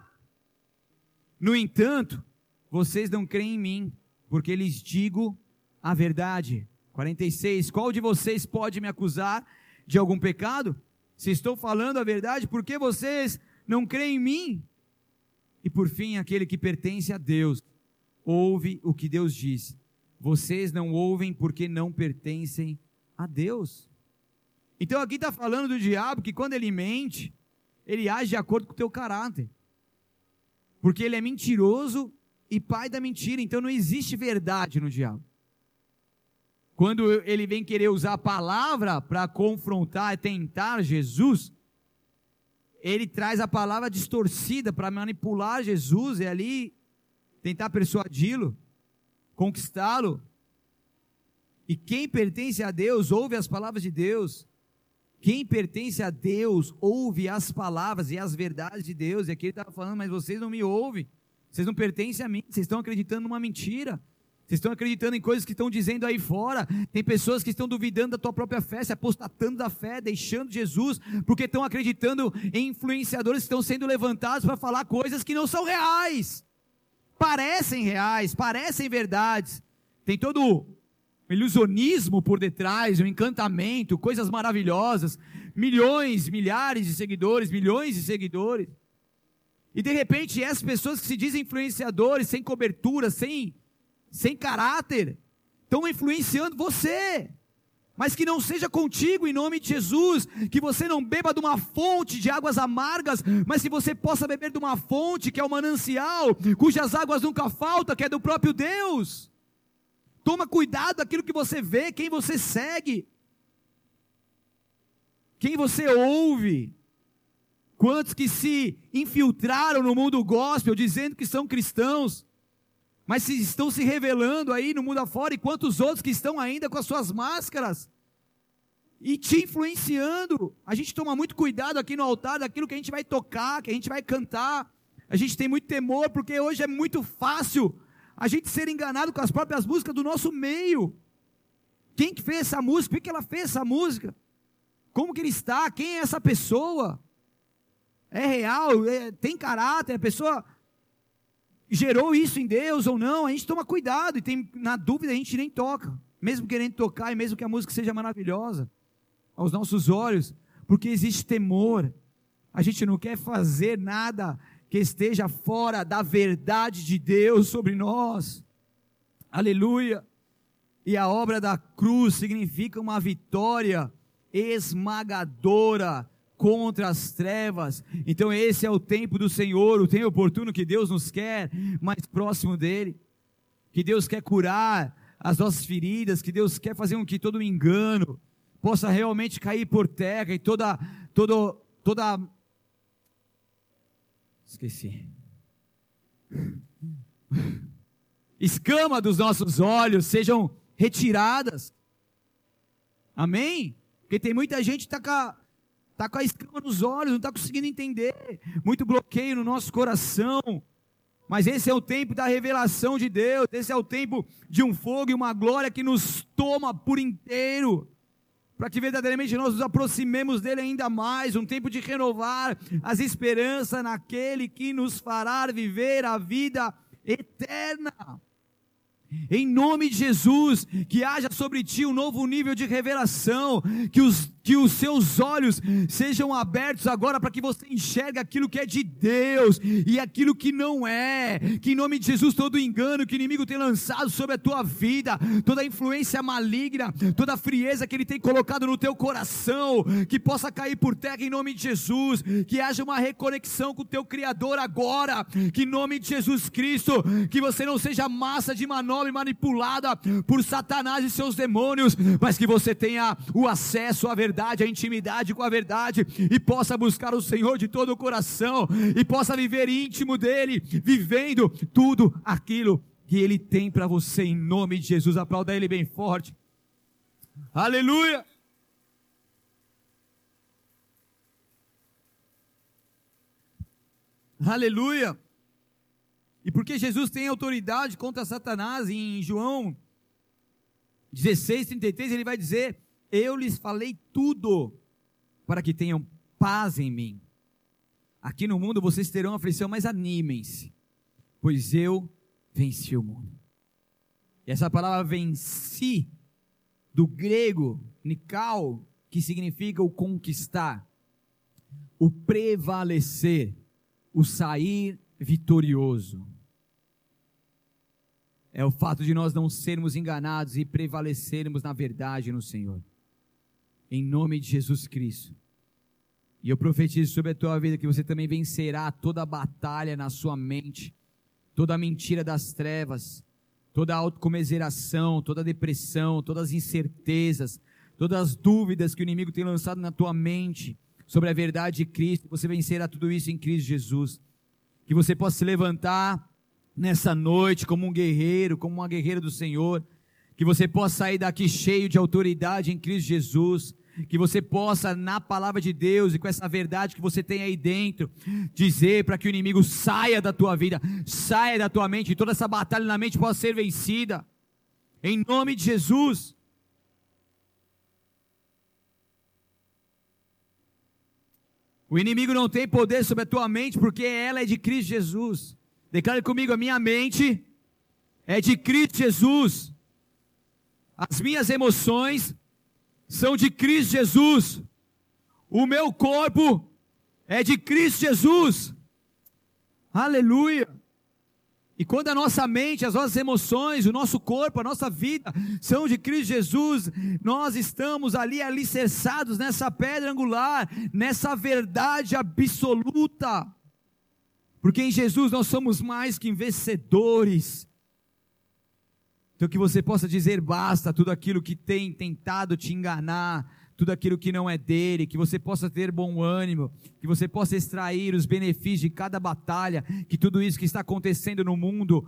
No entanto, vocês não creem em mim, porque lhes digo a verdade. 46. Qual de vocês pode me acusar de algum pecado? Se estou falando a verdade, por que vocês não creem em mim? E por fim, aquele que pertence a Deus, ouve o que Deus diz. Vocês não ouvem porque não pertencem a Deus. Então aqui está falando do diabo que quando ele mente, ele age de acordo com o teu caráter. Porque ele é mentiroso e pai da mentira. Então não existe verdade no diabo. Quando ele vem querer usar a palavra para confrontar e tentar Jesus, ele traz a palavra distorcida para manipular Jesus e ali tentar persuadi-lo, conquistá-lo. E quem pertence a Deus ouve as palavras de Deus. Quem pertence a Deus ouve as palavras e as verdades de Deus. E aqui ele estava falando, mas vocês não me ouvem. Vocês não pertencem a mim. Vocês estão acreditando numa mentira. Vocês estão acreditando em coisas que estão dizendo aí fora. Tem pessoas que estão duvidando da tua própria fé, se apostatando da fé, deixando Jesus, porque estão acreditando em influenciadores que estão sendo levantados para falar coisas que não são reais. Parecem reais, parecem verdades. Tem todo o ilusionismo por detrás, um encantamento, coisas maravilhosas. Milhões, milhares de seguidores, milhões de seguidores. E de repente, essas pessoas que se dizem influenciadores, sem cobertura, sem sem caráter, estão influenciando você. Mas que não seja contigo em nome de Jesus, que você não beba de uma fonte de águas amargas, mas que você possa beber de uma fonte que é o manancial, cujas águas nunca faltam, que é do próprio Deus. Toma cuidado daquilo que você vê, quem você segue, quem você ouve. Quantos que se infiltraram no mundo gospel dizendo que são cristãos, mas se estão se revelando aí no mundo afora, e quantos outros que estão ainda com as suas máscaras e te influenciando. A gente toma muito cuidado aqui no altar daquilo que a gente vai tocar, que a gente vai cantar. A gente tem muito temor, porque hoje é muito fácil a gente ser enganado com as próprias músicas do nosso meio. Quem que fez essa música? Por que ela fez essa música? Como que ele está? Quem é essa pessoa? É real? É, tem caráter? A pessoa gerou isso em Deus ou não, a gente toma cuidado e tem, na dúvida a gente nem toca, mesmo querendo tocar e mesmo que a música seja maravilhosa aos nossos olhos, porque existe temor. A gente não quer fazer nada que esteja fora da verdade de Deus sobre nós. Aleluia. E a obra da cruz significa uma vitória esmagadora contra as trevas. Então esse é o tempo do Senhor, o tempo oportuno que Deus nos quer mais próximo dele. Que Deus quer curar as nossas feridas, que Deus quer fazer com que todo engano possa realmente cair por terra e toda toda toda esqueci. escama dos nossos olhos sejam retiradas. Amém? Porque tem muita gente que está com, tá com a escama nos olhos, não está conseguindo entender, muito bloqueio no nosso coração. Mas esse é o tempo da revelação de Deus, esse é o tempo de um fogo e uma glória que nos toma por inteiro, para que verdadeiramente nós nos aproximemos dele ainda mais, um tempo de renovar as esperanças naquele que nos fará viver a vida eterna. Em nome de Jesus, que haja sobre ti um novo nível de revelação, que os, que os seus olhos sejam abertos agora para que você enxergue aquilo que é de Deus e aquilo que não é. Que em nome de Jesus, todo engano que o inimigo tem lançado sobre a tua vida, toda influência maligna, toda frieza que ele tem colocado no teu coração, que possa cair por terra em nome de Jesus, que haja uma reconexão com o teu Criador agora, que em nome de Jesus Cristo, que você não seja massa de manobra e manipulada por Satanás e seus demônios, mas que você tenha o acesso à verdade, a intimidade com a verdade e possa buscar o Senhor de todo o coração e possa viver íntimo dele, vivendo tudo aquilo que ele tem para você em nome de Jesus. Aplauda ele bem forte. Aleluia! Aleluia! E porque Jesus tem autoridade contra Satanás, em João 16, 33, ele vai dizer: Eu lhes falei tudo para que tenham paz em mim. Aqui no mundo vocês terão aflição, mas animem-se, pois eu venci o mundo. E essa palavra venci, do grego, nikal, que significa o conquistar, o prevalecer, o sair vitorioso é o fato de nós não sermos enganados e prevalecermos na verdade no Senhor. Em nome de Jesus Cristo. E eu profetizo sobre a tua vida que você também vencerá toda a batalha na sua mente, toda a mentira das trevas, toda a autocomiseração, toda a depressão, todas as incertezas, todas as dúvidas que o inimigo tem lançado na tua mente sobre a verdade de Cristo. Você vencerá tudo isso em Cristo Jesus. Que você possa se levantar nessa noite como um guerreiro, como uma guerreira do Senhor, que você possa sair daqui cheio de autoridade em Cristo Jesus, que você possa, na palavra de Deus e com essa verdade que você tem aí dentro, dizer para que o inimigo saia da tua vida, saia da tua mente, e toda essa batalha na mente possa ser vencida, em nome de Jesus. O inimigo não tem poder sobre a tua mente, porque ela é de Cristo Jesus. Declare comigo: a minha mente é de Cristo Jesus. As minhas emoções são de Cristo Jesus. O meu corpo é de Cristo Jesus. Aleluia. E quando a nossa mente, as nossas emoções, o nosso corpo, a nossa vida são de Cristo Jesus, nós estamos ali alicerçados nessa pedra angular, nessa verdade absoluta. Porque em Jesus nós somos mais que vencedores. Então que você possa dizer basta tudo aquilo que tem tentado te enganar, tudo aquilo que não é dele, que você possa ter bom ânimo, que você possa extrair os benefícios de cada batalha, que tudo isso que está acontecendo no mundo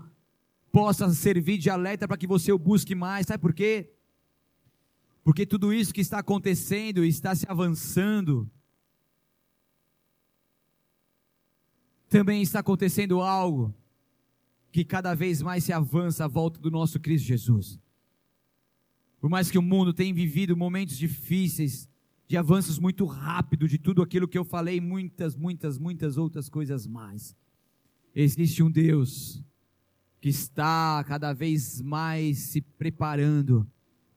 possa servir de alerta para que você o busque mais. Sabe por quê? Porque tudo isso que está acontecendo está se avançando também está acontecendo algo que cada vez mais se avança à volta do nosso Cristo Jesus. Por mais que o mundo tenha vivido momentos difíceis, de avanços muito rápido de tudo aquilo que eu falei, muitas, muitas, muitas outras coisas mais. Existe um Deus que está cada vez mais se preparando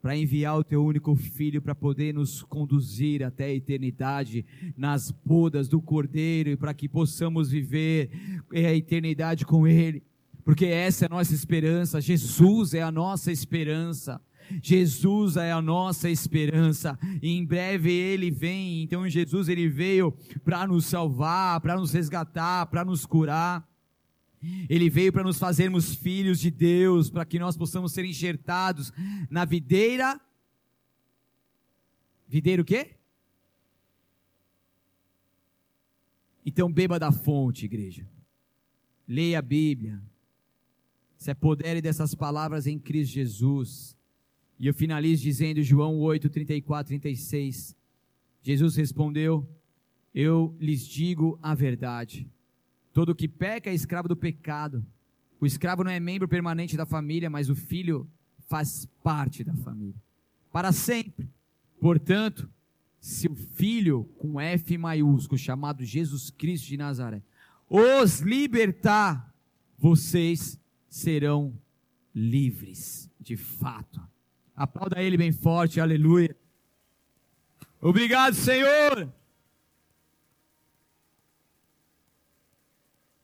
para enviar o teu único filho para poder nos conduzir até a eternidade nas bodas do Cordeiro e para que possamos viver a eternidade com ele. Porque essa é a nossa esperança, Jesus é a nossa esperança. Jesus é a nossa esperança, e em breve ele vem. Então, Jesus ele veio para nos salvar, para nos resgatar, para nos curar. Ele veio para nos fazermos filhos de Deus, para que nós possamos ser enxertados na videira. Videira o quê? Então beba da fonte, igreja. Leia a Bíblia. Se apodere dessas palavras em Cristo Jesus. E eu finalizo dizendo João 8, 34, 36. Jesus respondeu: Eu lhes digo a verdade. Todo que peca é escravo do pecado. O escravo não é membro permanente da família, mas o filho faz parte da família. Para sempre. Portanto, se o filho com F maiúsculo, chamado Jesus Cristo de Nazaré, os libertar, vocês serão livres, de fato. Aplauda ele bem forte, aleluia. Obrigado, Senhor.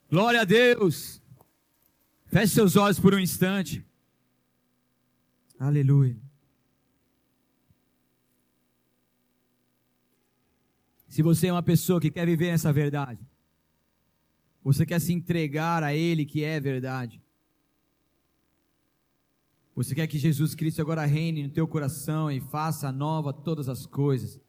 Glória a Deus. Feche seus olhos por um instante. Aleluia. Se você é uma pessoa que quer viver essa verdade, você quer se entregar a Ele que é verdade, você quer que Jesus Cristo agora reine no teu coração e faça nova todas as coisas.